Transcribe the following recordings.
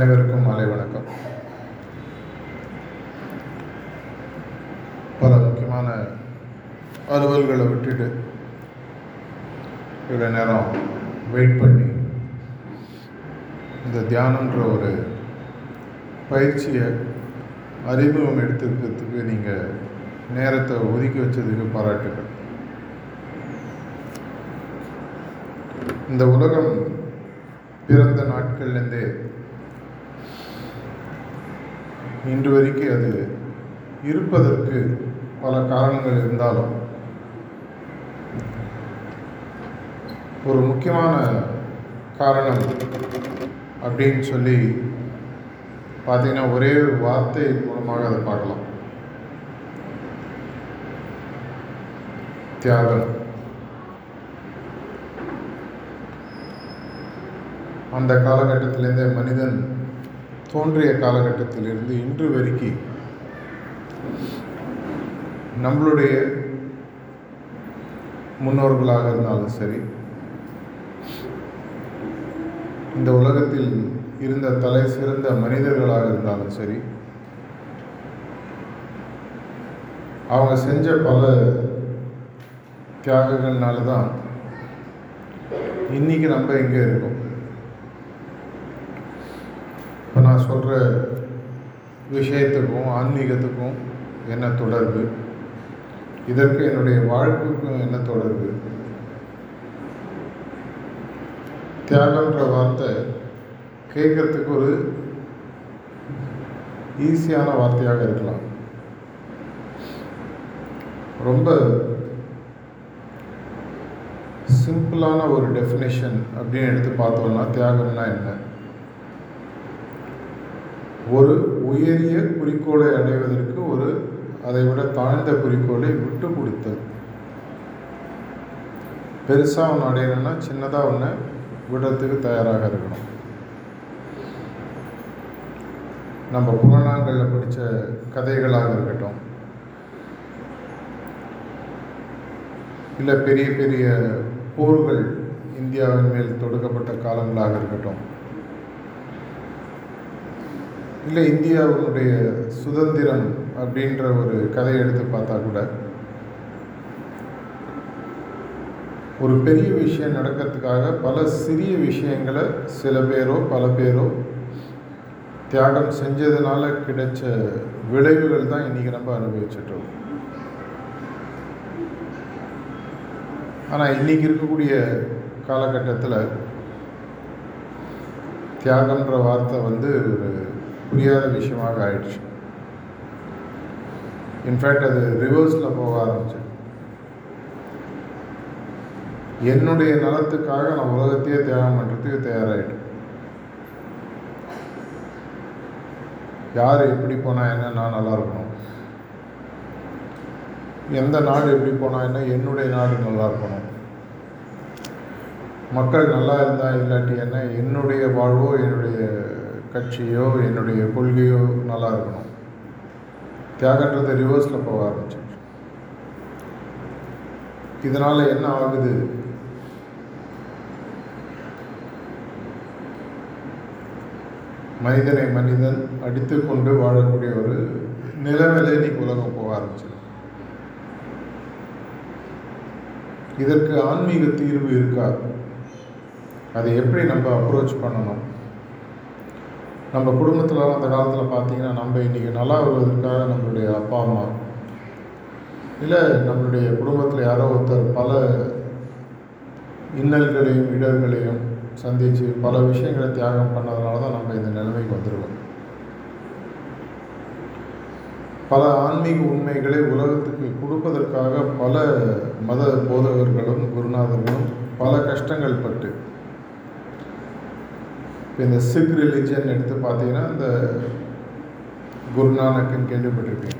அனைவருக்கும் மாலை வணக்கம். பல முக்கியமான அலுவல்களை விட்டுட்டு இவ்வளோ நேரம் வெயிட் பண்ணி இந்த தியானன்ற ஒரு பயிற்சியை அறிமுகம் எடுத்துக்கிறதுக்கு நீங்கள் நேரத்தை ஒதுக்கி வச்சதுக்கு பாராட்டுகள். இந்த உலகம் பிறந்த நாட்கள்லேருந்தே இன்று வரைக்கும் அது இருப்பதற்கு பல காரணங்கள் இருந்தாலும் ஒரு முக்கியமான காரணம் அப்படின்னு சொல்லி பார்த்தீங்கன்னா ஒரே ஒரு வார்த்தை மூலமாக அதை பார்க்கலாம். தியாகம். அந்த காலகட்டத்திலேருந்தே மனிதன் தோன்றிய காலகட்டத்திலிருந்து இன்று வரைக்கும் நம்மளுடைய முன்னோர்களாக இருந்தாலும் சரி இந்த உலகத்தில் இருந்த தலை சிறந்த மனிதர்களாக இருந்தாலும் சரி அவங்க செஞ்ச பல தியாகங்கள்னால தான் இன்னைக்கு நம்ம இங்கே இருக்கோம் இப்போ நான் சொல்கிற விஷயத்துக்கும் ஆன்மீகத்துக்கும் என்ன தொடர்பு? இதற்கு என்னுடைய வாழ்க்கைக்கும் என்ன தொடர்பு? தியாகன்ற வார்த்தை கேட்கறதுக்கு ஒரு ஈஸியான வார்த்தையாக இருக்கலாம். ரொம்ப சிம்பிளான ஒரு டெஃபினேஷன் அப்படின்னு எடுத்து பார்த்தோம்னா தியாகம்னா என்ன? ஒரு உயரிய குறிக்கோளை அடைவதற்கு ஒரு அதை விட தாழ்ந்த குறிக்கோளை விட்டு கொடுத்தல். பெருசாக ஒன்று அடையணும்னா சின்னதாக ஒன்று விடுறதுக்கு தயாராக இருக்கணும். நம்ம புராணங்களில் படித்த கதைகளாக இருக்கட்டும். இல்லை பெரிய பெரிய போர்கள் இந்தியாவின் மேல் தொடுக்கப்பட்ட காலங்களாக இருக்கட்டும். இல்லை இந்தியாவினுடைய சுதந்திரம் அப்படின்ற ஒரு கதை எடுத்து பார்த்தா கூட ஒரு பெரிய விஷயம் நடக்கிறதுக்காக பல சிறிய விஷயங்களை சில பேரோ பல பேரோ தியாகம் செஞ்சதுனால கிடைச்ச விளைவுகள் தான் இன்றைக்கி நம்ம அனுபவிச்சிட்ருக்கோம். ஆனால் இன்றைக்கி இருக்கக்கூடிய காலகட்டத்தில் தியாகன்ற வார்த்தை வந்து ஒரு புரியாத விஷயமாக ஆயிடுச்சு. இன்ஃபேக்ட் அது ரிவர்ஸில் போக ஆரம்பிச்சு என்னுடைய நலத்துக்காக நான் உலகத்தையே தியாகம் பண்ணுறதுக்கு தயாராகிட்டேன் யார் எப்படி போனால் என்ன நான் நல்லா இருக்கணும். எந்த நாடு எப்படி போனால் என்ன என்னுடைய நாடு நல்லா இருக்கணும். மக்கள் நல்லா இருந்தால் இல்லாட்டி என்ன என்னுடைய வாழ்வோ என்னுடைய கட்சியோ என்னுடைய கொள்கையோ நல்லா இருக்கணும். தியாகன்றது ரிவர்ஸில் போக ஆரம்பிச்சு இதனால் என்ன ஆகுது? மனிதனை மனிதன் அடித்து கொண்டு வாழக்கூடிய ஒரு நிலவிலை இன்னைக்கு உலகம் போக ஆரம்பிச்சு இதற்கு ஆன்மீக தீர்வு இருக்கா? அதை எப்படி நம்ம அப்ரோச் பண்ணணும்? நம்ம குடும்பத்தில் அந்த காலத்தில் பார்த்தீங்கன்னா நம்ம இன்றைக்கி நல்லா வருவதற்காக நம்மளுடைய அப்பா அம்மா இல்லை நம்மளுடைய குடும்பத்தில் யாரோ ஒருத்தர் பல இன்னல்களையும் இடர்களையும் சந்தித்து பல விஷயங்களை தியாகம் பண்ணதுனால தான் நம்ம இந்த நிலைமைக்கு வந்துருக்கோம். பல ஆன்மீக உண்மைகளை உலகத்துக்கு கொடுப்பதற்காக பல மத போதகர்களும் குருநாதர்களும் பல கஷ்டங்கள் பட்டு இப்போ இந்த சிக் ரிலிஜன் எடுத்து பார்த்தீங்கன்னா இந்த குருநானக்குன்னு கேள்விப்பட்டிருப்பீங்க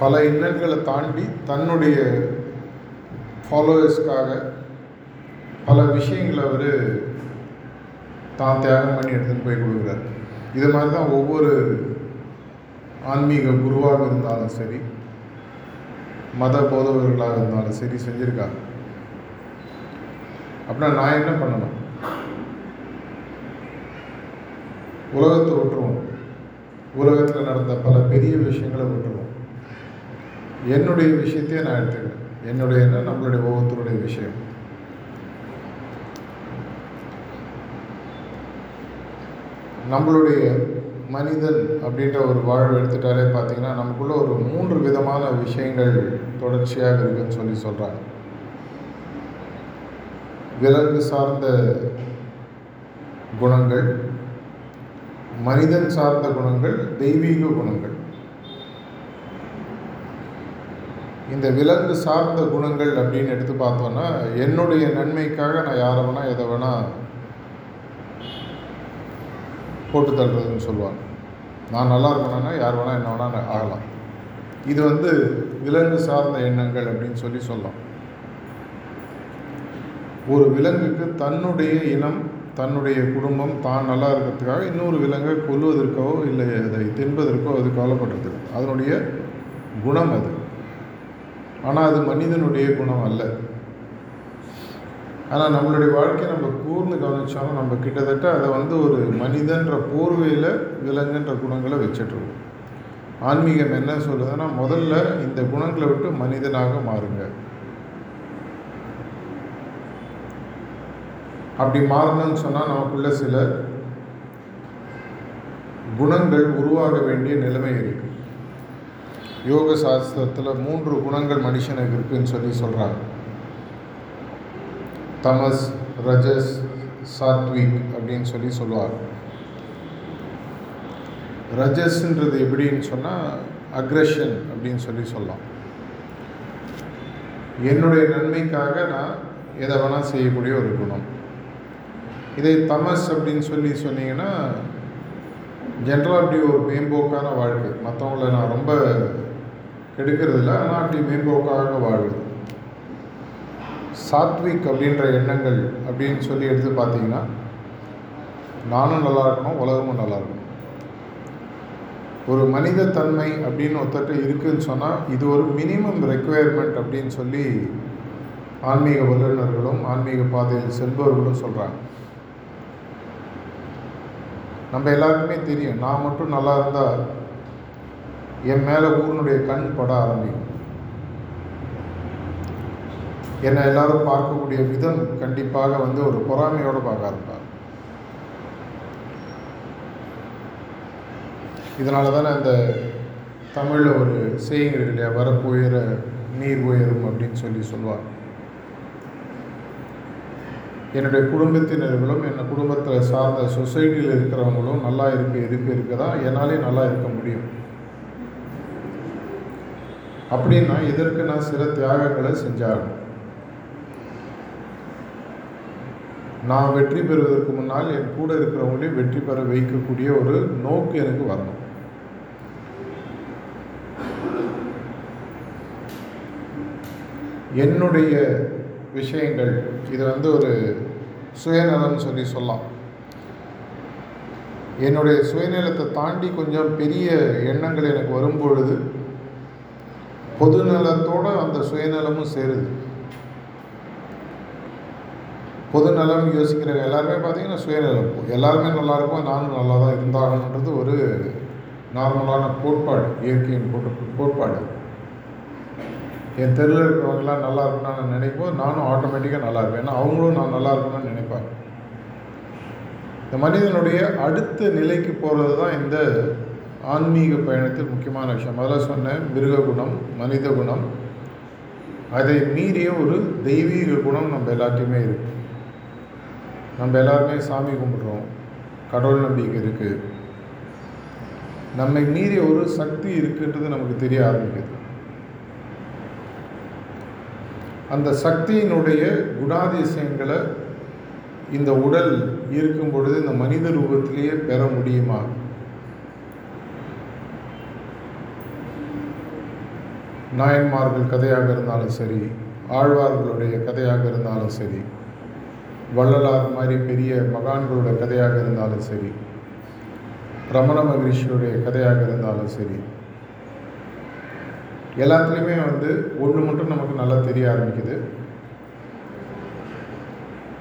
பல இன்னல்களை தாண்டி தன்னுடைய ஃபாலோவர்ஸ்க்காக பல விஷயங்களை அவர் தான் தியாகம் பண்ணி எடுத்துகிட்டு போய் கொடுக்குறார். இது மாதிரி தான் ஒவ்வொரு ஆன்மீக குருவாக இருந்தாலும் சரி மத போதவர்களாக இருந்தாலும் சரி செஞ்சுருக்காங்க. அப்படின்னா நான் என்ன பண்ணணும்? உலகத்தை விட்டுருவோம் உலகத்தில் நடந்த பல பெரிய விஷயங்களை விட்டுருவோம் என்னுடைய விஷயத்தையே நான் எடுத்துக்கிறேன். என்னுடைய என்ன? நம்மளுடைய ஒவ்வொருத்தருடைய விஷயம். நம்மளுடைய மனிதன் அப்படின்ற ஒரு வாழ்வு எடுத்துட்டாலே பார்த்தீங்கன்னா நமக்குள்ள ஒரு மூன்று விதமான விஷயங்கள் தொடர்ச்சியாக இருக்குன்னு சொல்லி சொல்கிறாங்க விலங்கு சார்ந்த குணங்கள் மனிதன் சார்ந்த குணங்கள் தெய்வீக குணங்கள். இந்த விலங்கு சார்ந்த குணங்கள் அப்படின்னு எடுத்து பார்த்தோன்னா என்னுடைய நன்மைக்காக நான் யாரை வேணால் எதை வேணால் போட்டு தள்ளுறதுன்னு சொல்லுவாங்க. நான் நல்லா இருக்கணும்னா யார் வேணால் என்ன வேணால் ஆகலாம். இது வந்து விலங்கு சார்ந்த எண்ணங்கள் அப்படின்னு சொல்லி சொல்லலாம். ஒரு விலங்குக்கு தன்னுடைய இனம் தன்னுடைய குடும்பம் தான் நல்லா இருக்கிறதுக்காக இன்னொரு விலங்கை கொல்லுவதற்கோ இல்லை அதை தின்பதற்கோ அது கவலைப்படுறது அதனுடைய குணம் அது. ஆனால் அது மனிதனுடைய குணம் அல்ல. ஆனால் நம்மளுடைய வாழ்க்கையை நம்ம கூர்ந்து கவனித்தாலும் நம்ம கிட்டத்தட்ட அதை வந்து ஒரு மனிதன்ற போர்வையில் விலங்குன்ற குணங்களை வச்சிட்ருக்கோம் ஆன்மீகம் என்ன சொல்லுதுன்னா முதல்ல இந்த குணங்களை விட்டு மனிதனாக மாறுங்க. அப்படி மாறணும்னு சொன்னால் நமக்குள்ள சில குணங்கள் உருவாக வேண்டிய நிலைமை இருக்குது யோக சாஸ்திரத்தில் மூன்று குணங்கள் மனுஷனுக்கு இருக்குன்னு சொல்லி சொல்கிறாங்க தமஸ் ரஜஸ் சாத்விக் அப்படின்னு சொல்லி சொல்லுவார் ரஜஸ்ன்றது எப்படின்னு சொன்னால் அக்ரஷன் அப்படின்னு சொல்லி சொல்லலாம். என்னுடைய நன்மைக்காக நான் எதை வேணால் செய்யக்கூடிய ஒரு குணம். இதே தமஸ் அப்படின்னு சொல்லி சொன்னீங்கன்னா ஜென்ரலாக அப்படி ஒரு மேம்போக்கான வாழ்க்கை. மற்றவங்கள நான் ரொம்ப கெடுக்கிறது இல்லை ஆனால் அப்படி மேம்போக்காக வாழ்வு. சாத்விக் அப்படின்ற எண்ணங்கள் அப்படின்னு சொல்லி எடுத்து பார்த்தீங்கன்னா நானும் நல்லா இருக்கணும் உலகமும் நல்லா இருக்கணும். ஒரு மனித தன்மை அப்படின்னு ஒருத்தட்ட இருக்குதுன்னு சொன்னால் இது ஒரு மினிமம் ரெக்குயர்மெண்ட் அப்படின்னு சொல்லி ஆன்மீக வல்லுநர்களும் ஆன்மீக பாதையில் செல்பவர்களும் சொல்கிறாங்க நம்ம எல்லாருக்குமே தெரியும். நான் மட்டும் நல்லா இருந்தால் என் மேலே ஊரினுடைய கண் பட ஆரம்பிக்கும். என்னை எல்லாரும் பார்க்கக்கூடிய விதம் கண்டிப்பாக வந்து ஒரு பொறாமையோடு பார்க்க ஆரம்பிப்பார் இதனால தானே அந்த தமிழில் ஒரு செய்யுங்க இல்லையா? வரப்பு உயர நீர் உயரும் அப்படின்னு சொல்லி சொல்லுவாங்க. என்னுடைய குடும்பத்தினர்களும் என் குடும்பத்தில் சார்ந்த சொசைட்டியில் இருக்கிறவங்களும் நல்லா இருக்க இருக்க இருக்க தான் என்னாலே நல்லா இருக்க முடியும். அப்படின்னா இதற்கு நான் சில தியாகங்களை செஞ்சாகணும். நான் வெற்றி பெறுவதற்கு முன்னால் என் கூட இருக்கிறவங்களையும் வெற்றி பெற வைக்கக்கூடிய ஒரு நோக்கு எனக்கு வரணும். என்னுடைய விஷயங்கள். இது வந்து ஒரு சுயநலம்னு சொல்லி சொல்லலாம். என்னுடைய சுயநலத்தை தாண்டி கொஞ்சம் பெரிய எண்ணங்கள் எனக்கு வரும்பொழுது பொதுநலத்தோடு அந்த சுயநலமும் சேருது. பொதுநலம் யோசிக்கிறவங்க எல்லாருமே பார்த்தீங்கன்னா சுயநலம் எல்லாருமே நல்லா இருக்கும் நானும் நல்லா தான் இருந்தாகணுன்றது ஒரு நார்மலான கோட்பாடு இயற்கையின் கோட்பாடு. என் தெருவில் இருக்கிறவங்களாம் நல்லா இருக்கணும்னு நான் நினைப்போம் நானும் ஆட்டோமேட்டிக்காக நல்லா இருப்பேன். ஏன்னா அவங்களும் நான் நல்லா இருக்கணும்னு நினைப்பாங்க. இந்த மனிதனுடைய அடுத்த நிலைக்கு போகிறது தான் இந்த ஆன்மீக பயணத்தில் முக்கியமான விஷயம். முதல்ல சொன்னேன் மிருக குணம் மனித குணம். அதை மீறிய ஒரு தெய்வீக குணம் நம்ம எல்லாத்தையுமே இருக்கு. நம்ம எல்லாருமே சாமி கும்பிட்றோம். கடவுள் நம்பிக்கை இருக்குது நம்மை மீறிய ஒரு சக்தி இருக்குன்றது நமக்கு தெரிய ஆரம்பிக்குது. அந்த சக்தியினுடைய குணாதிசயங்களை இந்த உடல் இருக்கும் பொழுது இந்த மனித ரூபத்திலேயே பெற முடியுமா? நாயன்மார்கள் கதையாக இருந்தாலும் சரி ஆழ்வார்களுடைய கதையாக இருந்தாலும் சரி வள்ளலார் மாதிரி பெரிய மகான்களுடைய கதையாக இருந்தாலும் சரி ரமண மகரிஷியுடைய கதையாக இருந்தாலும் சரி எல்லாத்துலேயுமே வந்து ஒன்று மட்டும் நமக்கு நல்லா தெரிய ஆரம்பிக்குது.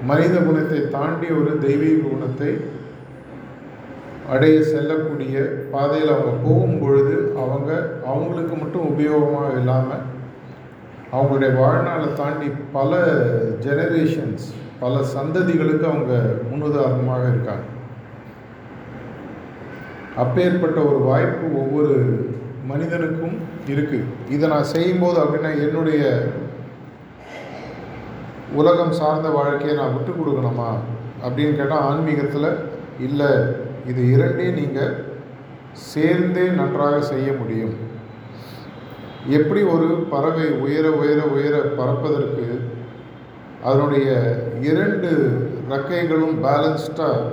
மனித குணத்தை தாண்டி ஒரு தெய்வீக குணத்தை அடைய செல்லக்கூடிய பாதையில் அவங்க போகும் பொழுது அவங்க அவங்களுக்கு மட்டும் உபயோகமாக இல்லாமல் அவங்களுடைய வாழ்நாளை தாண்டி பல ஜெனரேஷன்ஸ் பல சந்ததிகளுக்கு அவங்க முன்னுதாரணமாக இருக்காங்க. அப்பேற்பட்ட ஒரு வாய்ப்பு ஒவ்வொரு மனிதனுக்கும் இருக்குது இதை நான் செய்யும்போது அப்படின்னா என்னுடைய உலகம் சார்ந்த வாழ்க்கையை நான் விட்டு கொடுக்கணுமா? அப்படின்னு கேட்டால் ஆன்மீகத்தில் இல்லை. இது இரண்டையும் நீங்கள் சேர்ந்தே நன்றாக செய்ய முடியும். எப்படி ஒரு பறவை உயர உயர உயர பறப்பதற்கு அதனுடைய இரண்டு ரெக்கைகளும் பேலன்ஸ்டாக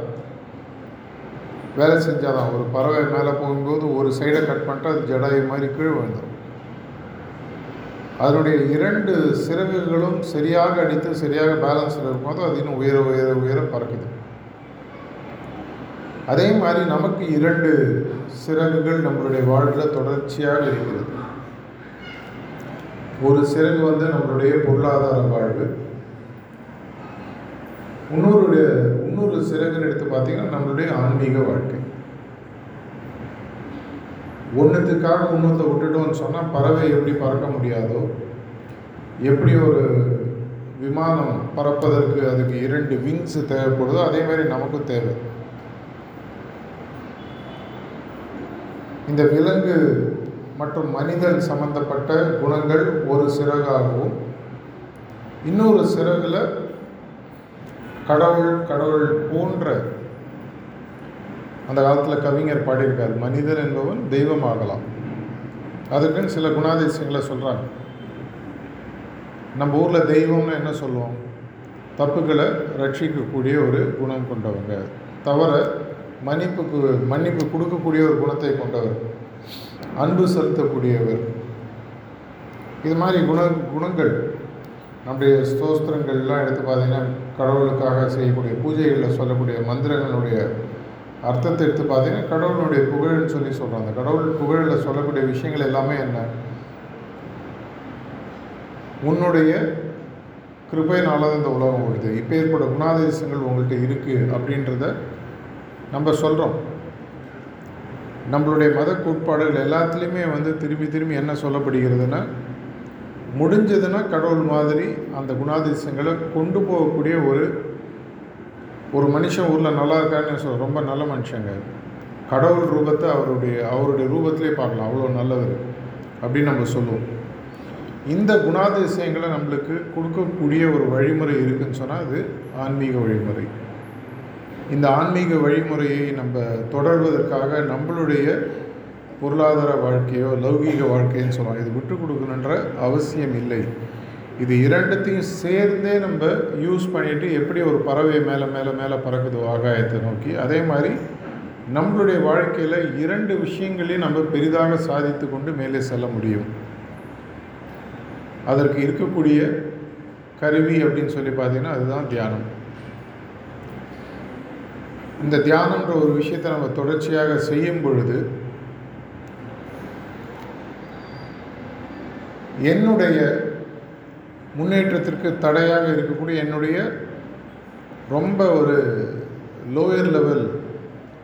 வேலை செஞ்சால் தான் ஒரு பறவை மேலே போகும்போது ஒரு சைடை கட் பண்ணிட்டு அது ஜடாயு மாதிரி கீழே விழுந்துடும் அதனுடைய இரண்டு சிறகுகளும் சரியாக அடித்து சரியாக பேலன்ஸில் இருக்கும்போது அது இன்னும் உயர உயர உயர பறக்குது. அதே மாதிரி நமக்கு இரண்டு சிறகுகள் நம்மளுடைய வாழ்வில் தொடர்ச்சியாக இருக்கிறது. ஒரு சிறகு வந்து நம்மளுடைய பொருளாதார வாழ்வு. இன்னொரு இன்னொரு பார்த்தீங்கன்னா நம்மளுடைய ஆன்மீக வாழ்க்கை. ஒன்றுத்துக்காக இன்னொருத்த விட்டுட்டோம்னு சொன்னால் பறவை எப்படி பறக்க முடியாதோ எப்படி ஒரு விமானம் பறப்பதற்கு அதுக்கு இரண்டு விங்ஸ் தேவைப்படுதோ அதே மாதிரி நமக்கும் தேவை. இந்த விலங்கு மற்றும் மனிதன் சம்பந்தப்பட்ட குணங்கள் ஒரு சிறகாகவும் இன்னொரு சிறகுல கடவுள் கடவுள் போன்ற அந்த காலத்தில் கவிஞர் பாடியிருக்கார். மனிதர் என்பவன் தெய்வமாகலாம். அதுக்குன்னு சில குணாதிசயங்களை சொல்கிறாங்க நம்ம ஊரில் தெய்வம்னு என்ன சொல்லுவோம்? தப்புகளை ரட்சிக்கக்கூடிய ஒரு குணம் கொண்டவங்க. தவிர மன்னிப்புக்கு மன்னிப்பு கொடுக்கக்கூடிய ஒரு குணத்தை கொண்டவர். அன்பு செலுத்தக்கூடியவர். இது மாதிரி குண குணங்கள். நம்முடைய ஸ்தோஸ்திரங்கள்லாம் எடுத்து பார்த்தீங்கன்னா கடவுளுக்காக செய்யக்கூடிய பூஜைகளில் சொல்லக்கூடிய மந்திரங்களுடைய அர்த்தத்தை எடுத்து பார்த்தீங்கன்னா கடவுளுடைய புகழ்னு சொல்லி சொல்கிறாங்க கடவுள் புகழில் சொல்லக்கூடிய விஷயங்கள் எல்லாமே என்ன? உன்னுடைய கிருபையினால இந்த உலகம் ஓடுது இப்போ ஏற்பட குணாதிசயங்கள் உங்கள்கிட்ட இருக்குது அப்படின்றத நம்ம சொல்கிறோம் நம்மளுடைய மத கோட்பாடுகள் எல்லாத்துலேயுமே வந்து திரும்பி திரும்பி என்ன சொல்லப்படுகிறதுனா முடிஞ்சதுன்னா கடவுள் மாதிரி அந்த குணாதிசயங்களை கொண்டு போகக்கூடிய ஒரு ஒரு மனுஷன் ஊரில் நல்லா இருக்கான்னு சொல் ரொம்ப நல்ல மனுஷங்க. கடவுள் ரூபத்தை அவருடைய அவருடைய ரூபத்திலே பார்க்கலாம். அவ்வளோ நல்லவர் அப்படின்னு நம்ம சொல்லுவோம். இந்த குணாதிசயங்களை நம்மளுக்கு கொடுக்கக்கூடிய ஒரு வழிமுறை இருக்குன்னு சொன்னால் அது ஆன்மீக வழிமுறை. இந்த ஆன்மீக வழிமுறையை நம்ம தொடர்வதற்காக நம்மளுடைய பொருளாதார வாழ்க்கையோ லௌகீக வாழ்க்கைன்னு சொல்லலாம் இது விட்டு கொடுக்கணுன்ற அவசியம் இல்லை. இது இரண்டத்தையும் சேர்ந்தே நம்ம யூஸ் பண்ணிவிட்டு எப்படி ஒரு பறவை மேலே மேலே மேலே பறக்குதோ ஆகாயத்தை நோக்கி. அதே மாதிரி நம்மளுடைய வாழ்க்கையில் இரண்டு விஷயங்களையும் நம்ம பெரிதாக சாதித்து கொண்டு மேலே செல்ல முடியும். அதற்கு இருக்கக்கூடிய கருவி அப்படின்னு சொல்லி பார்த்தீங்கன்னா அதுதான் தியானம். இந்த தியானன்ற ஒரு விஷயத்தை நம்ம தொடர்ச்சியாக செய்யும் பொழுது என்னுடைய முன்னேற்றத்திற்கு தடையாக இருக்கக்கூடிய என்னுடைய ரொம்ப ஒரு லோயர் லெவல்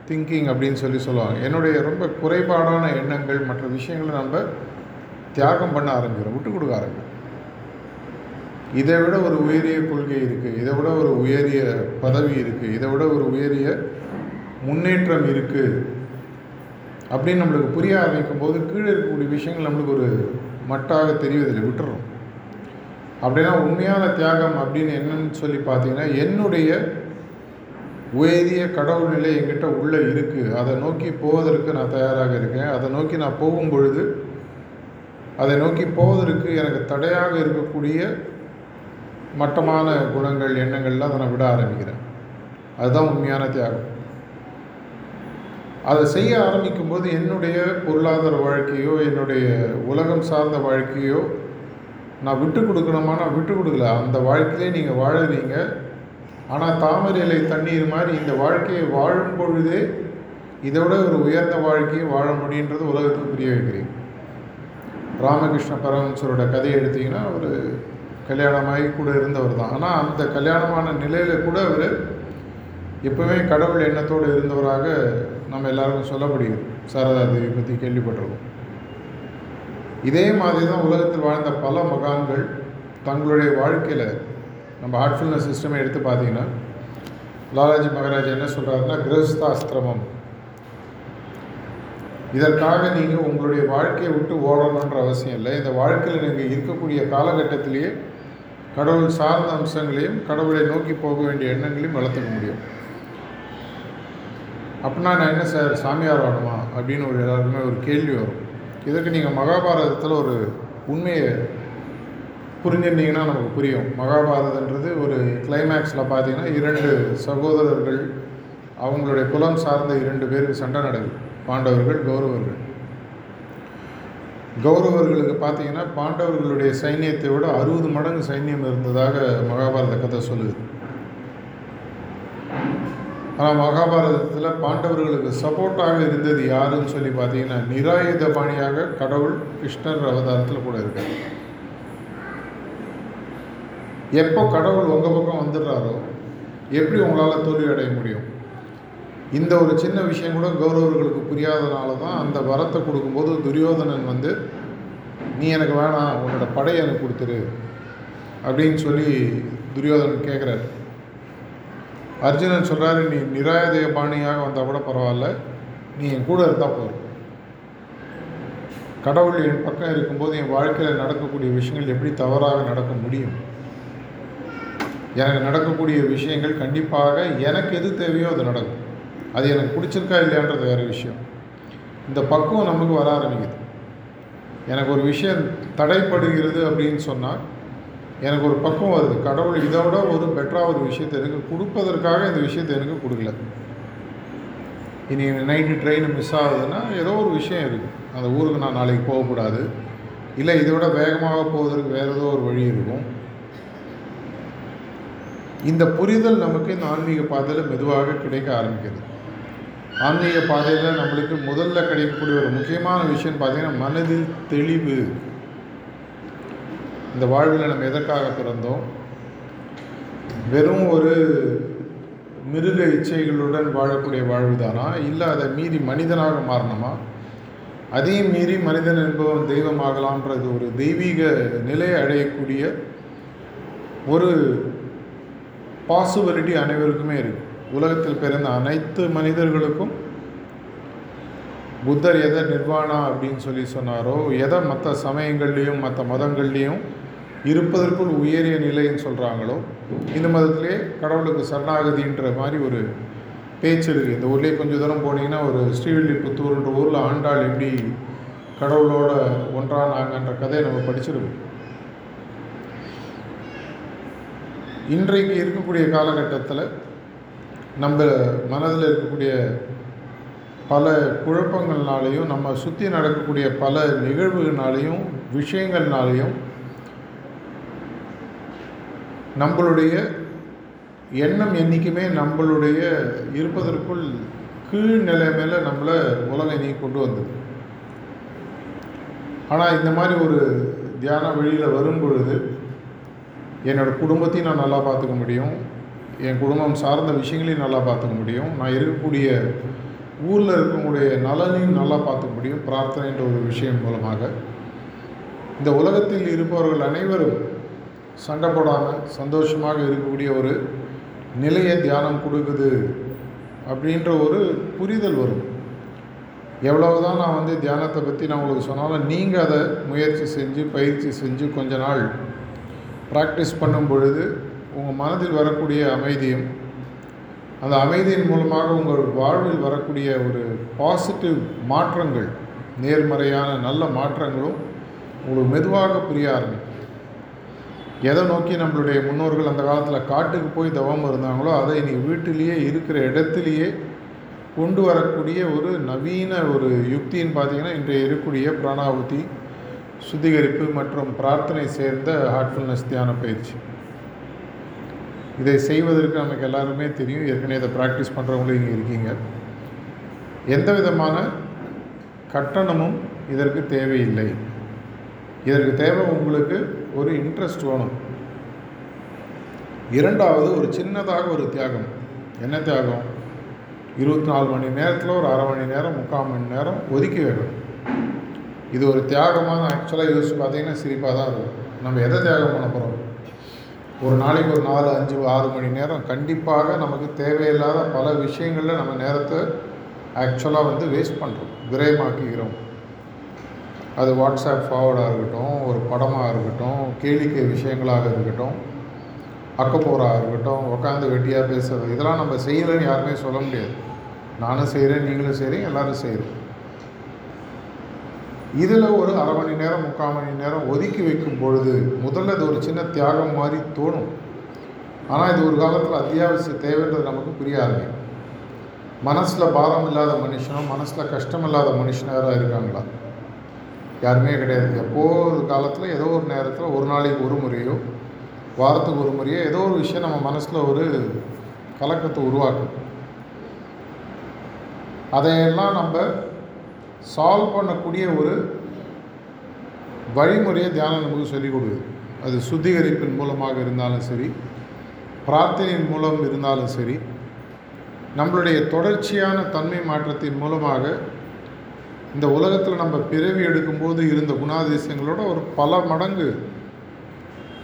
திங்கிங் அப்படின்னு சொல்லி சொல்லுவாங்க. என்னுடைய ரொம்ப குறைபாடான எண்ணங்கள் மற்ற விஷயங்களை நம்ம தியாகம் பண்ண ஆரம்பிக்கிறோம். விட்டு கொடுக்க ஆரம்பிக்கிறோம். இதை விட ஒரு உயரிய கொள்கை இருக்குது இதை விட ஒரு உயரிய பதவி இருக்குது இதை விட ஒரு உயரிய முன்னேற்றம் இருக்குது அப்படின்னு நம்மளுக்கு புரிய ஆரம்பிக்கும் போது கீழே இருக்கக்கூடிய விஷயங்கள் நம்மளுக்கு ஒரு மட்டாக தெரிவதில்லை விட்டுறோம். அப்படின்னா உண்மையான தியாகம் அப்படின்னு என்னன்னு சொல்லி பார்த்தீங்கன்னா என்னுடைய உயரிய கடவுள் நிலை என்கிட்ட உள்ளே இருக்குது அதை நோக்கி போவதற்கு நான் தயாராக இருக்கேன். அதை நோக்கி நான் போகும் பொழுது அதை நோக்கி போவதற்கு எனக்கு தடையாக இருக்கக்கூடிய மட்டமான குணங்கள் எண்ணங்கள்லாம் அதை நான் விட ஆரம்பிக்கிறேன். அதுதான் உண்மையான தியாகம். அதை செய்ய ஆரம்பிக்கும்போது என்னுடைய பொருளாதார வாழ்க்கையோ என்னுடைய உலகம் சார்ந்த வாழ்க்கையோ நான் விட்டு கொடுக்கணுமா? நான் விட்டு கொடுக்கல. அந்த வாழ்க்கையிலே நீங்கள் வாழுறீங்க. ஆனால் தாமரை இலை தண்ணீர் மாதிரி இந்த வாழ்க்கையை வாழும் பொழுதே இதை விட ஒரு உயர்ந்த வாழ்க்கையை வாழ முடியுன்றது உலகத்துக்கு புரிய வைக்கிறீங்க ராமகிருஷ்ண பரமஹம்சரோட கதையை எடுத்தீங்கன்னா ஒரு கல்யாணமாகி கூட இருந்தவர் தான். ஆனால் அந்த கல்யாணமான நிலையில் கூட அவர் எப்பவுமே கடவுள் எண்ணத்தோடு இருந்தவராக நம்ம எல்லாருக்கும் சொல்லப்படுகிறது சாரதா தேவி பற்றி கேள்விப்பட்டிருக்கோம். இதே மாதிரி தான் உலகத்தில் வாழ்ந்த பல மகான்கள் தங்களுடைய வாழ்க்கையில் நம்ம ஹார்ட்ஃபுல்னஸ் சிஸ்டமை எடுத்து பார்த்தீங்கன்னா லாலாஜி மகாராஜ் என்ன சொல்கிறாருன்னா கிரகஸ்தாஸ்திரமம். இதற்காக நீங்கள் உங்களுடைய வாழ்க்கையை விட்டு ஓடணுன்ற அவசியம் இல்லை. இந்த வாழ்க்கையில் நீங்கள் இருக்கக்கூடிய காலகட்டத்திலேயே கடவுள் சார்ந்த அம்சங்களையும் கடவுளை நோக்கி போக வேண்டிய எண்ணங்களையும் வளர்த்துக்க முடியும். அப்படின்னா நான் என்ன சார் சாமியார் ஆகணுமா அப்படின்னு ஒரு எல்லாருக்குமே ஒரு கேள்வி வரும். இதற்கு நீங்கள் மகாபாரதத்தில் ஒரு உண்மையை புரிஞ்சிருந்தீங்கன்னா நமக்கு புரியும். மகாபாரதன்றது ஒரு கிளைமேக்ஸில் பார்த்தீங்கன்னா இரண்டு சகோதரர்கள் அவங்களுடைய குலம் சார்ந்த இரண்டு பேருக்கு சண்டை நடக்குது. பாண்டவர்கள் கௌரவர்கள். கௌரவர்களுக்கு பார்த்தீங்கன்னா பாண்டவர்களுடைய சைன்யத்தை விட அறுபது மடங்கு சைன்யம் இருந்ததாக மகாபாரத கதை சொல்லுது. ஆனால் மகாபாரதத்தில் பாண்டவர்களுக்கு சப்போர்ட்டாக இருந்தது யாருன்னு சொல்லி பார்த்தீங்கன்னா நிராயுத பாணியாக கடவுள் கிருஷ்ணர் அவதாரத்தில் கூட இருக்கார். எப்போ கடவுள் உங்கள் பக்கம் வந்துடுறாரோ எப்படி உங்களால் தோல்வி அடைய முடியும்? இந்த ஒரு சின்ன விஷயம் கூட கௌரவர்களுக்கு புரியாதனால தான் அந்த வரத்தை கொடுக்கும்போது துரியோதனன் வந்து நீ எனக்கு வேணாம் உன்னோட படையை எனக்கு கொடுத்துரு அப்படின்னு சொல்லி துரியோதனன் கேட்குறாரு அர்ஜுனன் சொல்கிறாரு நீ நிராயுதய பாணியாக வந்தால் கூட பரவாயில்ல. நீ என் கூட இருந்தால் போதும். கடவுள் என் பக்கம் இருக்கும்போது என் வாழ்க்கையில் நடக்கக்கூடிய விஷயங்கள் எப்படி தவறாக நடக்க முடியும்? எனக்கு நடக்கக்கூடிய விஷயங்கள் கண்டிப்பாக எனக்கு எது தேவையோ அது நடக்கும். அது எனக்கு பிடிச்சிருக்கா இல்லையான்றது வேறு விஷயம். இந்த பக்குவம் நமக்கு வர ஆரம்பிக்குது. எனக்கு ஒரு விஷயம் தடைப்படுகிறது அப்படின்னு சொன்னால் எனக்கு ஒரு பக்குவம் வருது. கடவுள் இதை விட ஒரு பெட்டராக ஒரு விஷயத்தை எனக்கு கொடுப்பதற்காக இந்த விஷயத்தை எனக்கு கொடுக்கல. இனி நைட்டு ட்ரெயின் மிஸ் ஆகுதுன்னா ஏதோ ஒரு விஷயம் இருக்குது அந்த ஊருக்கு நான் நாளைக்கு போகக்கூடாது. இல்லை இதை விட வேகமாக போவதற்கு வேறு ஏதோ ஒரு வழி இருக்கும். இந்த புரிதல் நமக்கு இந்த ஆன்மீக பாதையில் மெதுவாக கிடைக்க ஆரம்பிக்கிறது ஆன்மீக பாதையில் நம்மளுக்கு முதல்ல கிடைக்கக்கூடிய ஒரு முக்கியமான விஷயம் பார்த்திங்கன்னா மனதில் தெளிவு. இந்த வாழ்வில் நம்ம எதற்காக பிறந்தோம்? வெறும் ஒரு மிருக இச்சைகளுடன் வாழக்கூடிய வாழ்வு தானா இல்லை அதை மீறி மனிதனாக மாறணுமா? அதையும் மீறி மனிதன் என்பவன் தெய்வமாகலான்றது ஒரு தெய்வீக நிலையை அடையக்கூடிய ஒரு பாசிபிலிட்டி அனைவருக்குமே இருக்குது உலகத்தில் பிறந்த அனைத்து மனிதர்களுக்கும் புத்தர் எதை நிர்வாணா அப்படின்னு சொல்லி சொன்னாரோ எதை மற்ற சமயங்கள்லேயும் மற்ற மதங்கள்லேயும் இருப்பதற்குள் உயரிய நிலைன்னு சொல்கிறாங்களோ இந்த மதத்திலே கடவுளுக்கு சரணாகதின்ற மாதிரி ஒரு பேச்சு இருக்குது இந்த ஊர்லேயே கொஞ்சம் தூரம் போனீங்கன்னா ஒரு ஸ்ரீவில்லிபுத்தூர்ன்ற ஊரில் ஆண்டாள் எப்படி கடவுளோட ஒன்றானாங்கன்ற கதையை நம்ம படிச்சிருக்கோம். இன்றைக்கு இருக்கக்கூடிய காலகட்டத்தில் நம்ம மனதில் இருக்கக்கூடிய பல குழப்பங்கள்னாலையும் நம்ம சுற்றி நடக்கக்கூடிய பல நிகழ்வுகள்னாலையும் விஷயங்கள்னாலையும் நம்மளுடைய எண்ணம் என்றைக்குமே நம்மளுடைய இருப்பதற்குள் கீழ்நிலை மேலே நம்மளை உலகம் நீ கொண்டு வந்தது. ஆனால் இந்த மாதிரி ஒரு தியான வழியில் வரும் பொழுது என்னோடய குடும்பத்தையும் நான் நல்லா பார்த்துக்க முடியும். என் குடும்பம் சார்ந்த விஷயங்களையும் நல்லா பார்த்துக்க முடியும். நான் இருக்கக்கூடிய ஊரில் இருக்கக்கூடிய நலனையும் நல்லா பார்த்துக்க முடியும். பிரார்த்தனைன்ற ஒரு விஷயம் மூலமாக. இந்த உலகத்தில் இருப்பவர்கள் அனைவரும் சண்டை போடாமல் சந்தோஷமாக இருக்கக்கூடிய ஒரு நிலையை தியானம் கொடுக்குது அப்படின்ற ஒரு புரிதல் வரும். எவ்வளவு தான் நான் வந்து தியானத்தை பற்றி நான் உங்களுக்கு சொன்னாலும் நீங்கள் அதை முயற்சி செஞ்சு பயிற்சி செஞ்சு கொஞ்ச நாள் ப்ராக்டிஸ் பண்ணும் பொழுது உங்கள் மனதில் வரக்கூடிய அமைதியும் அந்த அமைதியின் மூலமாக உங்கள் வாழ்வில் வரக்கூடிய ஒரு பாசிட்டிவ் மாற்றங்கள் நேர்மறையான நல்ல மாற்றங்களும் உங்களுக்கு மெதுவாக புரிய ஆரம்பிக்கும். எதை நோக்கி நம்மளுடைய முன்னோர்கள் அந்த காலத்தில் காட்டுக்கு போய் தவம் இருந்தாங்களோ அதை இன்றைக்கி வீட்டிலேயே இருக்கிற இடத்துலையே கொண்டு வரக்கூடிய ஒரு நவீன ஒரு யுக்தின்னு பார்த்திங்கன்னா இன்றைய இருக்கக்கூடிய பிராணாபுத்தி சுத்திகரிப்பு மற்றும் பிரார்த்தனை சேர்ந்த ஹார்ட்ஃபுல்னஸ் தியான பயிற்சி. இதை செய்வதற்கு நமக்கு எல்லாருமே தெரியும். ஏற்கனவே இதை ப்ராக்டிஸ் பண்ணுறவங்களும் இங்கே இருக்கீங்க. எந்த விதமான கட்டணமும் இதற்கு தேவையில்லை. இதற்கு தேவை உங்களுக்கு ஒரு இன்ட்ரெஸ்ட் வேணும். இரண்டாவது ஒரு சின்னதாக ஒரு தியாகம். என்ன தியாகம்? இருபத்தி நாலு மணி நேரத்தில் ஒரு அரை மணி நேரம் முக்கால் மணி நேரம் ஒதுக்கி வைக்கணும். இது ஒரு தியாகமாக ஆக்சுவலாக யோசிச்சு பார்த்தீங்கன்னா சிரிப்பாக தான் இருக்கும். நம்ம எதை தியாகம் பண்ண போகிறோம் ஒரு நாளைக்கு ஒரு நாலு அஞ்சு ஆறு மணி நேரம் கண்டிப்பாக நமக்கு தேவையில்லாத பல விஷயங்களில் நம்ம நேரத்தை ஆக்சுவலாக வந்து வேஸ்ட் பண்ணுறோம் விரயமாக்குகிறோம் அது வாட்ஸ்அப் ஃபார்வர்டாக இருக்கட்டும் ஒரு படமாக இருக்கட்டும் கேளிக்கை விஷயங்களாக இருக்கட்டும் அக்கப்போராக இருக்கட்டும் உட்காந்து வெட்டியாக பேசுகிறது இதெல்லாம் நம்ம செய்யலைன்னு யாருமே சொல்ல முடியாது. நானும் செய்கிறேன் நீங்களும் செய்கிறீங்க எல்லோரும் செய்கிறோம் இதில் ஒரு அரை மணி நேரம் முக்கால் மணி நேரம் ஒதுக்கி வைக்கும் பொழுது முதல்ல இது ஒரு சின்ன தியாகம் மாதிரி தோணும். ஆனால் இது ஒரு காலத்தில் அத்தியாவசிய தேவைன்றது நமக்கு புரிய ஆரம்பிக்கும். மனசில் பாரம் இல்லாத மனுஷனும் மனசில் கஷ்டம் இல்லாத மனுஷன் இருக்காங்களா? யாருமே கிடையாது. எப்போ ஒரு காலத்தில் ஏதோ ஒரு நேரத்தில் ஒரு நாளைக்கு ஒரு முறையோ வாரத்துக்கு ஒரு முறையோ ஏதோ ஒரு விஷயம் நம்ம மனசில் ஒரு கலக்கத்தை உருவாக்கும். அதையெல்லாம் நம்ம சால்வ் பண்ணக்கூடிய ஒரு வழிமுறையை தியானம் நமக்கு சொல்லிக் கொடுக்குது. அது சுத்திகரிப்பின் மூலமாக இருந்தாலும் சரி பிரார்த்தனையின் மூலம் இருந்தாலும் சரி நம்மளுடைய தொடர்ச்சியான தன்மை மாற்றத்தின் மூலமாக இந்த உலகத்தில் நம்ம பிறவி எடுக்கும்போது இருந்த குணாதிசயங்களோட ஒரு பல மடங்கு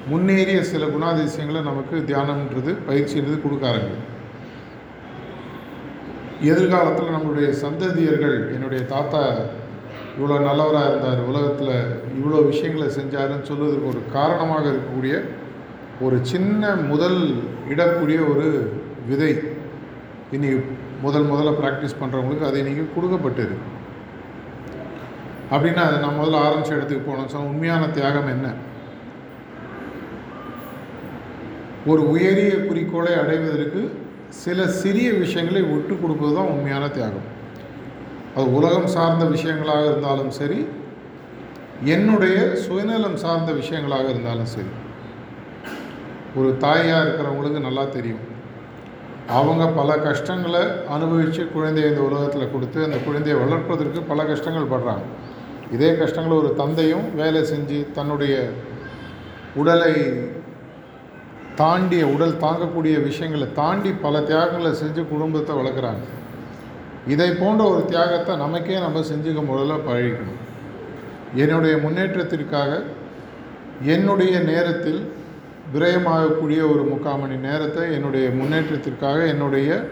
முன்னேறிய சில குணாதிசயங்களை நமக்கு தியானம்ன்றது பயிற்சின்றது கொடுக்க ஆரம்பிக்கும் எதிர்காலத்தில் நம்மளுடைய சந்ததியர்கள் என்னுடைய தாத்தா இவ்வளோ நல்லவராக இருந்தார் உலகத்தில் இவ்வளோ விஷயங்களை செஞ்சாருன்னு சொல்வதற்கு ஒரு காரணமாக இருக்கக்கூடிய ஒரு சின்ன முதல் இடக்கூடிய ஒரு விதை. இனி முதல் முதல்ல ப்ராக்டிஸ் பண்ணுறவங்களுக்கு அது இன்றைக்கி கொடுக்கப்பட்டது அப்படின்னா அதை நான் முதல்ல ஆரம்பித்த இடத்துக்கு போனோம் சொன்னால் உண்மையான தியாகம் என்ன? ஒரு உயரிய குறிக்கோளை அடைவதற்கு சில சிறிய விஷயங்களை விட்டு கொடுப்பது தான் உண்மையான தியாகம். அது உலகம் சார்ந்த விஷயங்களாக இருந்தாலும் சரி என்னுடைய சுயநலம் சார்ந்த விஷயங்களாக இருந்தாலும் சரி. ஒரு தாயாக இருக்கிறவங்களுக்கு நல்லா தெரியும். அவங்க பல கஷ்டங்களை அனுபவித்து குழந்தையை இந்த உலகத்தில் கொடுத்து அந்த குழந்தையை வளர்ப்பதற்கு பல கஷ்டங்கள் படுறாங்க. இதே கஷ்டங்கள் ஒரு தந்தையும் வேலை செஞ்சு தன்னுடைய உடலை தாண்டிய உடல் தாங்கக்கூடிய விஷயங்களை தாண்டி பல தியாகங்களை செஞ்சு குடும்பத்தை வளர்க்குறாங்க. இதை போன்ற ஒரு தியாகத்தை நமக்கே நம்ம செஞ்சுக்க முதல்ல பழகிக்கணும். என்னுடைய முன்னேற்றத்திற்காக என்னுடைய நேரத்தில் விரயமாகக்கூடிய ஒரு முக்கால் மணி நேரத்தை என்னுடைய முன்னேற்றத்திற்காக என்னுடைய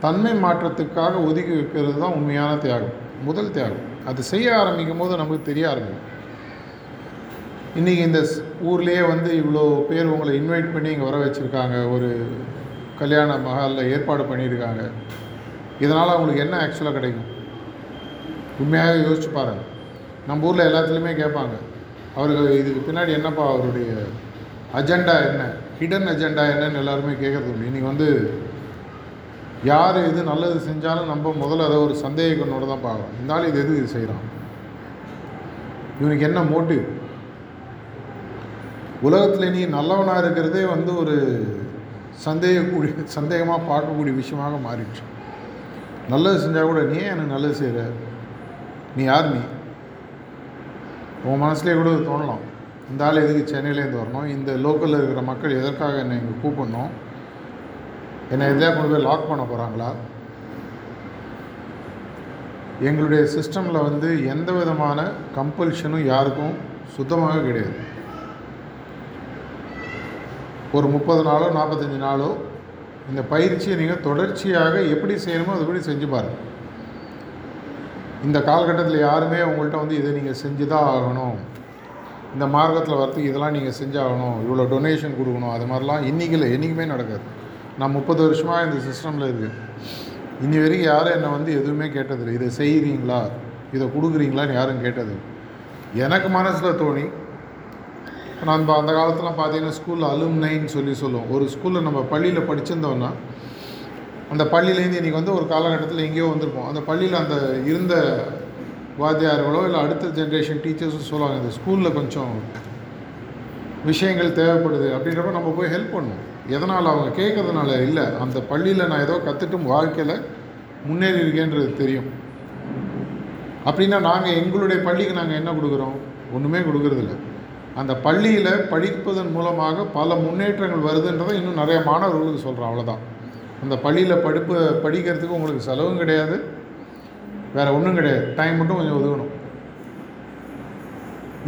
தன்மை மாற்றத்துக்காக ஒதுக்கி வைக்கிறது தான் உண்மையான தியாகம் முதல் தியாகம். அது செய்ய ஆரம்பிக்கும் போது நமக்கு தெரிய ஆரம்பிக்கும். இன்றைக்கி இந்த ஊர்லேயே வந்து இவ்வளோ பேர் உங்களை இன்வைட் பண்ணி இங்கே வர வச்சுருக்காங்க. ஒரு கல்யாண மகாலில் ஏற்பாடு பண்ணியிருக்காங்க. இதனால் அவங்களுக்கு என்ன ஆக்சுவலாக கிடைக்கும்? உண்மையாக யோசிச்சு பாருங்கள் நம்ம ஊரில் எல்லாத்துலேயுமே கேட்பாங்க. அவருக்கு இதுக்கு பின்னாடி என்னப்பா அவருடைய அஜெண்டா என்ன? ஹிடன் அஜெண்டா என்னன்னு எல்லாருமே கேட்குறது உண்டு. இன்றைக்கி வந்து யார் எது நல்லது செஞ்சாலும் நம்ம முதல்ல அதை ஒரு சந்தேக கண்ணோடு தான் பார்க்குறோம் இருந்தாலும் இது எது இது செய்கிறான் இவனுக்கு என்ன மோட்டிவ் உலகத்தில் நீ நல்லவனாக இருக்கிறதே வந்து ஒரு சந்தேகக்கூடிய சந்தேகமாக பார்க்கக்கூடிய விஷயமாக மாறிடுச்சு. நல்லது செஞ்சால் கூட நீ எனக்கு நல்லது செய்கிற நீ யார் நீ? உன் மனசுலேயே கூட தோணலாம். இந்த ஆள் எதுக்கு சென்னையிலேருந்து வரணும்? இந்த லோக்கலில் இருக்கிற மக்கள் எதற்காக என்னை இங்கே கூப்பிடணும்? என்னை எதையா கொண்டு போய் லாக் பண்ண போகிறாங்களா எங்களுடைய சிஸ்டமில் வந்து எந்த விதமான கம்பல்ஷனும் யாருக்கும் சுத்தமாக கிடையாது. ஒரு முப்பது நாளோ நாற்பத்தஞ்சு நாளோ இந்த பயிற்சியை நீங்கள் தொடர்ச்சியாக எப்படி செய்யணுமோ அதுபடி செஞ்சு பாருங்கள் இந்த காலகட்டத்தில் யாருமே உங்கள்கிட்ட வந்து இதை நீங்கள் செஞ்சு தான் ஆகணும். இந்த மார்க்கத்தில் வரத்துக்கு இதெல்லாம் நீங்கள் செஞ்சாகணும். இவ்வளோ டொனேஷன் கொடுக்கணும். அது மாதிரிலாம் இன்றைக்கில் என்றைக்குமே நடக்காது. நான் முப்பது வருஷமாக இந்த சிஸ்டமில் இருக்குது இனி வரைக்கும் யாரும் என்னை வந்து எதுவுமே கேட்டதில்லை. இதை செய்கிறீங்களா இதை கொடுக்குறீங்களான்னு யாரும் கேட்டது எனக்கு மனசில் தோணி நான் நம்ம அந்த காலத்தில் பார்த்தீங்கன்னா ஸ்கூலில் அலும்னைன்னு சொல்லி சொல்லுவோம். ஒரு ஸ்கூலில் நம்ம பள்ளியில் படிச்சிருந்தோன்னா அந்த பள்ளியிலேருந்து இன்றைக்கி வந்து ஒரு காலகட்டத்தில் எங்கேயோ வந்திருப்போம். அந்த பள்ளியில் அந்த இருந்த வாத்தியார்களோ இல்லை அடுத்த ஜென்ரேஷன் டீச்சர்ஸும் சொல்லுவாங்க இந்த ஸ்கூலில் கொஞ்சம் விஷயங்கள் தேவைப்படுது அப்படின்றப்ப நம்ம போய் ஹெல்ப் பண்ணுவோம். எதனால் அவங்க கேட்கறதுனால இல்லை அந்த பள்ளியில் நான் ஏதோ கற்றுட்டும் வாழ்க்கையில் முன்னேறி இருக்கேன்றது தெரியும். அப்படின்னா நாங்கள் எங்களுடைய பள்ளிக்கு நாங்கள் என்ன கொடுக்குறோம்? ஒன்றுமே கொடுக்குறதில்ல. அந்த பள்ளியில் படிப்பதன் மூலமாக பல முன்னேற்றங்கள் வருதுன்றதை இன்னும் நிறைய மாணவர்களுக்கு சொல்கிறோம் அவ்வளோதான் அந்த பள்ளியில் படிப்பு படிக்கிறதுக்கு உங்களுக்கு செலவும் கிடையாது. வேறு ஒன்றும் கிடையாது. டைம் மட்டும் கொஞ்சம் ஒதுக்கணும்.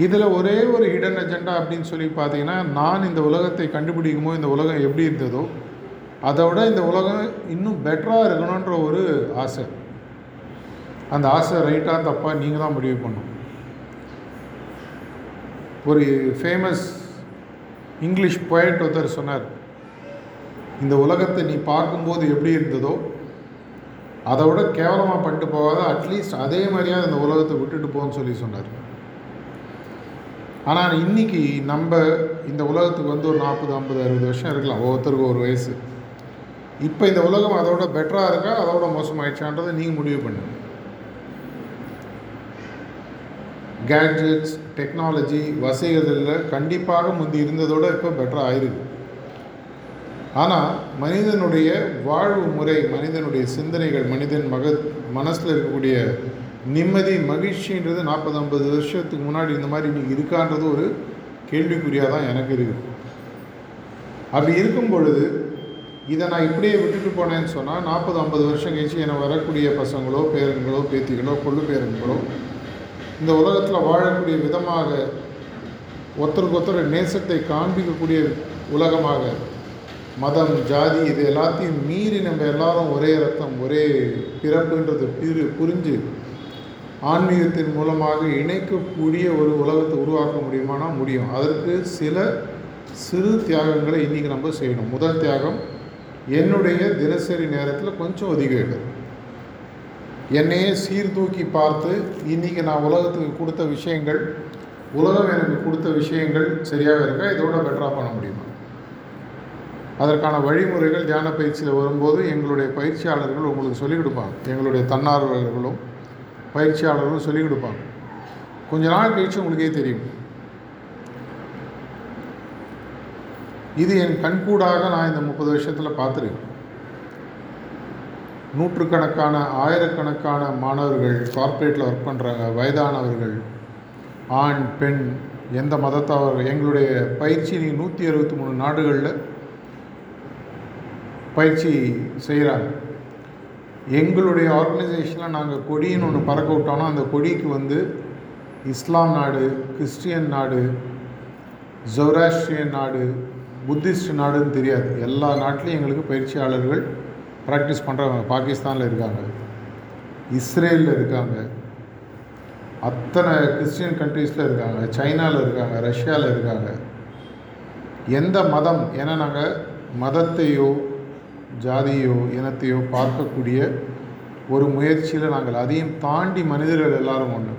இதில் ஒரே ஒரு ஹிடன் அஜெண்டா அப்படின்னு சொல்லி பார்த்தீங்கன்னா நான் இந்த உலகத்தை கண்டுபிடிக்கும் போது இந்த உலகம் எப்படி இருந்ததோ அதை விட இந்த உலகம் இன்னும் பெட்டராக இருக்கணுன்ற ஒரு ஆசை. அந்த ஆசை ரைட்டாக தப்பாக நீங்கள் தான் முடிவு பண்ணணும். ஒரு ஃபேமஸ் இங்கிலீஷ் போயட் ஒருத்தர் சொன்னார் இந்த உலகத்தை நீ பார்க்கும்போது எப்படி இருந்ததோ அதை விட கேவலமாக பண்ணிட்டு போகாத அட்லீஸ்ட் அதே மாதிரியாக இந்த உலகத்தை விட்டுட்டு போன்னு சொல்லி சொன்னார். ஆனால் இன்னைக்கு நம்ம இந்த உலகத்துக்கு வந்து ஒரு நாற்பது ஐம்பது அறுபது வருஷம் இருக்கலாம். ஒவ்வொருத்தருக்கும் ஒரு வயசு. இப்போ இந்த உலகம் அதோட பெட்டராக இருக்கா? அதோட மோசமாயிடுச்சான்றதை நீங்கள் முடிவு பண்ணுங்க. கேட்ஜெட்ஸ் டெக்னாலஜி வசதிகளில் கண்டிப்பாக முந்தி இருந்ததோட இப்போ பெட்டராக ஆயிருக்கு. ஆனால் மனிதனுடைய வாழ்வு முறை மனிதனுடைய சிந்தனைகள் மனிதன் மக மனசில் இருக்கக்கூடிய நிம்மதி மகிழ்ச்சின்றது நாற்பது ஐம்பது வருஷத்துக்கு முன்னாடி இந்த மாதிரி இன்னைக்கு இருக்கான்றது ஒரு கேள்விக்குறியாக தான் எனக்கு இருக்குது. அப்படி இருக்கும் பொழுது இதை நான் இப்படியே விட்டுட்டு போனேன்னு சொன்னால் நாற்பது ஐம்பது வருஷம் கழிச்சு என்னை வரக்கூடிய பசங்களோ பேரன்களோ பேத்திகளோ கொள்ளு பேரன்களோ இந்த உலகத்தில் வாழக்கூடிய விதமாக ஒருத்தருக்கு ஒருத்தர் நேசத்தை காண்பிக்கக்கூடிய உலகமாக மதம் ஜாதி இது எல்லாத்தையும் மீறி நம்ம எல்லாரும் ஒரே ரத்தம் ஒரே பிறப்புன்றது பிரி புரிஞ்சு ஆன்மீகத்தின் மூலமாக இணைக்கக்கூடிய ஒரு உலகத்தை உருவாக்க முடியுமானா முடியும். அதற்கு சில சிறு தியாகங்களை இன்றைக்கி நம்ம செய்யணும். முதல் தியாகம் என்னுடைய தினசரி நேரத்தில் கொஞ்சம் ஒதுக்கீடு என்னையே சீர்தூக்கி பார்த்து இன்றைக்கி நான் உலகத்துக்கு கொடுத்த விஷயங்கள் உலகம் எனக்கு கொடுத்த விஷயங்கள் சரியாக இருக்கா? இதோட பெட்டராக பண்ண முடியுமா? அதற்கான வழிமுறைகள் தியான பயிற்சியில் வரும்போது எங்களுடைய பயிற்சியாளர்கள் உங்களுக்கு சொல்லிக் கொடுப்பாங்க. எங்களுடைய தன்னார்வலர்களும் பயிற்சியாளர்களும் சொல்லிக் கொடுப்பாங்க. கொஞ்ச நாள் கழிச்சு உங்களுக்கே தெரியும். இது என் கண்கூடாக நான் இந்த முப்பது வருஷத்தில் பார்த்துருக்கேன். நூற்றுக்கணக்கான ஆயிரக்கணக்கான மாணவர்கள் கார்ப்பரேட்டில் ஒர்க் பண்ணுறாங்க வயதானவர்கள் ஆண் பெண் எந்த மதத்தவர் எங்களுடைய பயிற்சி நீ நூற்றி அறுபத்தி மூணு நாடுகளில் பயிற்சி செய்கிறாங்க எங்களுடைய ஆர்கனைசேஷனில் நாங்கள் கொடின்னு ஒன்று பறக்க விட்டோம்னா அந்த கொடிக்கு வந்து இஸ்லாம் நாடு கிறிஸ்டியன் நாடு ஜொராஸ்ட்ரியன் நாடு புத்திஸ்ட் நாடுன்னு தெரியாது. எல்லா நாட்டிலையும் எங்களுக்கு பயிற்சியாளர்கள் ப்ராக்டிஸ் பண்ணுறவங்க பாகிஸ்தானில் இருக்காங்க இஸ்ரேலில் இருக்காங்க அத்தனை கிறிஸ்டியன் கண்ட்ரீஸில் இருக்காங்க சைனாவில் இருக்காங்க ரஷ்யாவில் இருக்காங்க. எந்த மதம்? ஏன்னா நாங்கள் மதத்தையோ ஜாதியோ இனத்தையோ பார்க்கக்கூடிய ஒரு முயற்சியில் நாங்கள் அதையும் தாண்டி மனிதர்கள் எல்லாரும் ஒன்று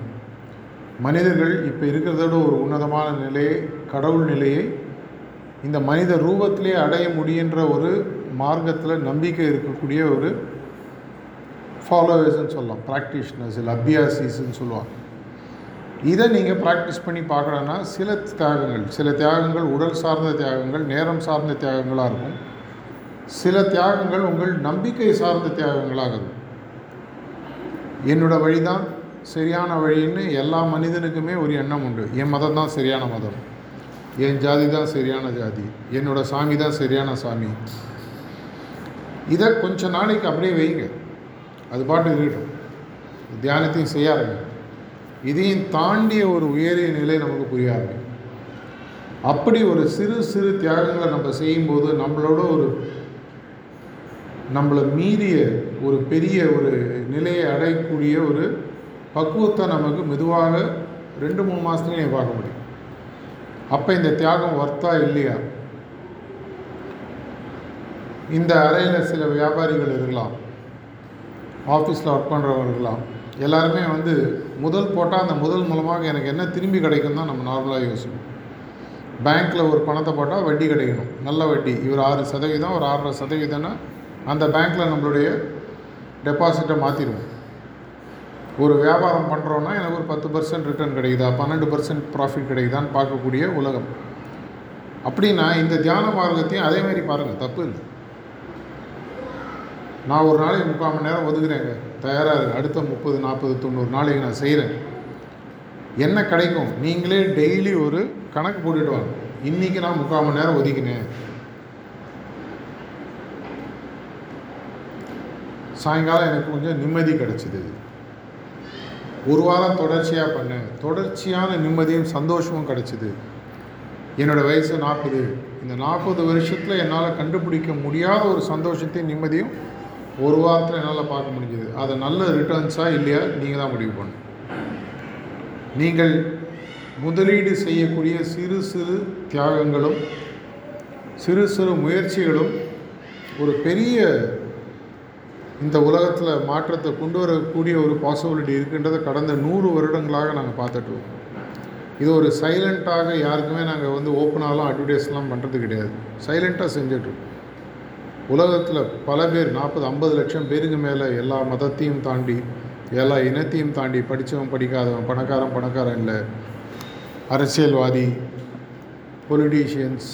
மனிதர்கள் இப்போ இருக்கிறதோட ஒரு உன்னதமான நிலையை கடவுள் நிலையை இந்த மனித ரூபத்திலே அடைய முடியுன்ற ஒரு மார்க்கத்தில் நம்பிக்கை இருக்கக்கூடிய ஒரு ஃபாலோவர்ஸ்ன்னு சொல்லலாம். ப்ராக்டிஷ்னர்ஸ் இல்லை அபியாசிஸ்ன்னு சொல்லுவாங்க. இதை நீங்கள் ப்ராக்டிஸ் பண்ணி பார்க்கணுன்னா சில தியாகங்கள் சில தியாகங்கள் உடல் சார்ந்த தியாகங்கள் நேரம் சார்ந்த தியாகங்களாக இருக்கும். சில தியாகங்கள் உங்கள் நம்பிக்கை சார்ந்த தியாகங்களாகும் என்னோட என்னோட வழிதான் சரியான வழின்னு எல்லா மனிதனுக்குமே ஒரு எண்ணம் உண்டு. என் மதம் தான் சரியான மதம். என் ஜாதி தான் சரியான ஜாதி. என்னோட சாமி தான் சரியான சாமி. இதை கொஞ்ச நாளைக்கு அப்படியே வைங்க. அது பாட்டு இருக்கட்டும். தியானத்தையும் செய்ய ஆரம்பிங்க. இதையும் தாண்டிய ஒரு உயரிய நிலை நமக்கு புரிய ஆரம்பிக்கும். அப்படி ஒரு சிறு சிறு தியாகங்களை நம்ம செய்யும்போது நம்மளோட ஒரு நம்மளை மீறிய ஒரு பெரிய ஒரு நிலையை அடையக்கூடிய ஒரு பக்குவத்தை நமக்கு மெதுவாக ரெண்டு மூணு மாதத்துலேயே பார்க்க முடியும் அப்போ இந்த தியாகம் ஒர்த்தா இல்லையா? இந்த அறையில் சில வியாபாரிகள் இருக்கலாம். ஆஃபீஸில் ஒர்க் பண்ணுறவங்க இருக்கலாம். எல்லாருமே வந்து முதல் போட்டால் அந்த முதல் மூலமாக எனக்கு என்ன திரும்பி கிடைக்கும் தான் நம்ம நார்மலாக யோசிப்போம். பேங்க்கில் ஒரு பணத்தை போட்டால் வட்டி கிடைக்கணும். நல்ல வட்டி. இவர் ஆறு சதவீதம் ஒரு ஆறரை சதவீதம்னா அந்த பேங்க்கில் நம்மளுடைய டெபாசிட்டை மாற்றிடுவோம் ஒரு வியாபாரம் பண்ணுறோன்னா எனக்கு ஒரு பத்து பர்சன்ட் ரிட்டர்ன் கிடைக்குதா? பன்னெண்டு பர்சன்ட் ப்ராஃபிட் கிடைக்குதான்னு பார்க்கக்கூடிய உலகம். அப்படின்னா இந்த தியான மார்க்கத்தையும் அதேமாரி பாருங்கள் தப்பு இல்லை. நான் ஒரு நாளைக்கு முக்கால் மணி நேரம் ஒதுக்குறேங்க. தயாராக இருக்கு அடுத்த முப்பது நாற்பது தொண்ணூறு நாளைக்கு நான் செய்கிறேன் என்ன கிடைக்கும்? நீங்களே டெய்லி ஒரு கணக்கு போட்டுட்டு வாங்க. இன்றைக்கி நான் முக்கால் மணி நேரம் ஒதுக்கினேன். சாயங்காலம் எனக்கு கொஞ்சம் நிம்மதி கிடச்சிது. ஒரு வாரம் தொடர்ச்சியாக பண்ணேன் தொடர்ச்சியான நிம்மதியும் சந்தோஷமும் கிடச்சிது. என்னோடய வயசு நாற்பது இந்த நாற்பது வருஷத்தில் என்னால் கண்டுபிடிக்க முடியாத ஒரு சந்தோஷத்தையும் நிம்மதியும் ஒரு வாரத்தில் என்னால் பார்க்க முடிஞ்சது. அதை நல்ல ரிட்டர்ன்ஸாக இல்லையா? நீங்கள் தான் முடிவு பண்ணணும். நீங்கள் முதலீடு செய்யக்கூடிய சிறு சிறு தியாகங்களும் சிறு சிறு முயற்சிகளும் ஒரு பெரிய இந்த உலகத்தில் மாற்றத்தை கொண்டு வரக்கூடிய ஒரு பாசிபிலிட்டி இருக்குன்றதை கடந்த நூறு வருடங்களாக நாங்கள் பார்த்துட்டு இது ஒரு சைலண்ட்டாக யாருக்குமே நாங்கள் வந்து ஓப்பனாலாம் அட்வர்டைஸ்லாம் பண்ணுறது கிடையாது. சைலண்ட்டாக செஞ்சிட்ருக்கோம் உலகத்தில் பல பேர் நாற்பது ஐம்பது லட்சம் பேருக்கு மேலே எல்லா மதத்தையும் தாண்டி எல்லா இனத்தையும் தாண்டி படித்தவன் படிக்காதவன் பணக்காரன் பணக்காரன் இல்லை. அரசியல்வாதி politicians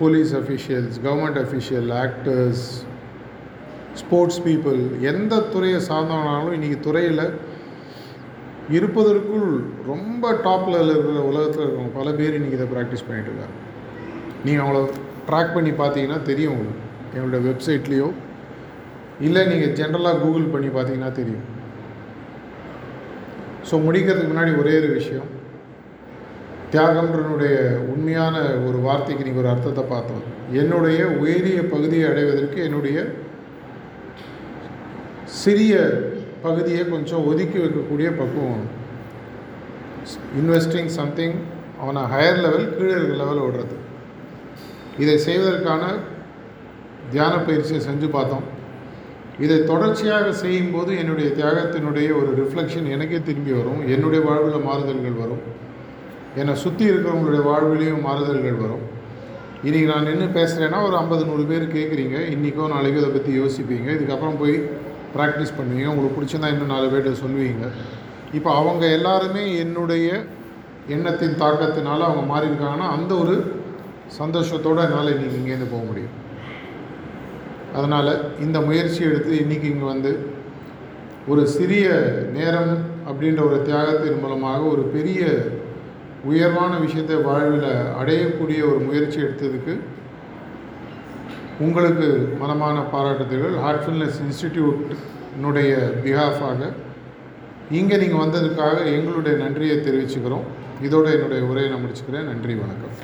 police officials government official actors sports people எந்த துறையை சார்ந்தவனாலும் இன்றைக்கி துறையில் இருப்பதற்குள் ரொம்ப டாப்பில் இருக்கிற உலகத்தில் இருக்கிறவங்க பல பேர் இன்றைக்கி இதை ப்ராக்டிஸ் பண்ணிகிட்டு இருக்காங்க. நீங்கள் அவங்கள ட்ராக் பண்ணி பார்த்தீங்கன்னா தெரியும் உங்களுக்கு. எங்களோட வெப்சைட்லேயோ இல்லை நீங்கள் ஜென்ரலாக கூகுள் பண்ணி பார்த்தீங்கன்னா தெரியும். ஸோ முடிக்கிறதுக்கு முன்னாடி ஒரே ஒரு விஷயம். தியாகம்ன்றனுடைய உண்மையான ஒரு வார்த்தைக்கு நீங்கள் ஒரு அர்த்தத்தை பார்த்தோம். என்னுடைய உயரிய பகுதியை அடைவதற்கு என்னுடைய சிறிய பகுதியை கொஞ்சம் ஒதுக்கி வைக்கக்கூடிய பக்குவம். இன்வெஸ்டிங் சம்திங் அவனை ஹையர் லெவல் கீழே இருக்கிற லெவல் ஓடுறது. இதை செய்வதற்கான தியான பயிற்சியை செஞ்சு பார்த்தோம். இதை தொடர்ச்சியாக செய்யும்போது என்னுடைய தியாகத்தினுடைய ஒரு ரிஃப்ளெக்ஷன் எனக்கே திரும்பி வரும். என்னுடைய வாழ்வில் மாறுதல்கள் வரும். என்னை சுற்றி இருக்கிறவங்களுடைய வாழ்விலையும் மாறுதல்கள் வரும். இன்றைக்கி நான் நின்று பேசுகிறேன்னா ஒரு ஐம்பது நூறு பேர் கேட்குறீங்க இன்றைக்கோ நாளைக்கோ இதை பற்றி யோசிப்பீங்க. இதுக்கப்புறம் போய் ப்ராக்டிஸ் பண்ணுவீங்க. உங்களுக்கு பிடிச்சிருந்தா இன்னும் நாலு பேர்கிட்ட சொல்லுவீங்க. இப்போ அவங்க எல்லாருமே என்னுடைய எண்ணத்தின் தாக்கத்தினால அவங்க மாறி இருக்காங்கன்னா அந்த ஒரு சந்தோஷத்தோடு என்னால் இன்றைக்கி இங்கேருந்து போக முடியும். அதனால் இந்த முயற்சி எடுத்து இன்றைக்கி இங்கே வந்து ஒரு சிறிய நேரம் அப்படின்ற ஒரு தியாகத்தின் மூலமாக ஒரு பெரிய உயர்வான விஷயத்தை வாழ்வில் அடையக்கூடிய ஒரு முயற்சி எடுத்ததுக்கு உங்களுக்கு மனமான பாராட்டுதல்கள். ஹார்ட்ஃபுல்னஸ் இன்ஸ்டிடியூட்னுடைய பிஹாஃபாக இங்கே நீங்கள் வந்ததுக்காக எங்களுடைய நன்றியை தெரிவிச்சுக்கிறோம். இதோடு என்னுடைய உரையை நான் முடிச்சுக்கிறேன். நன்றி வணக்கம்.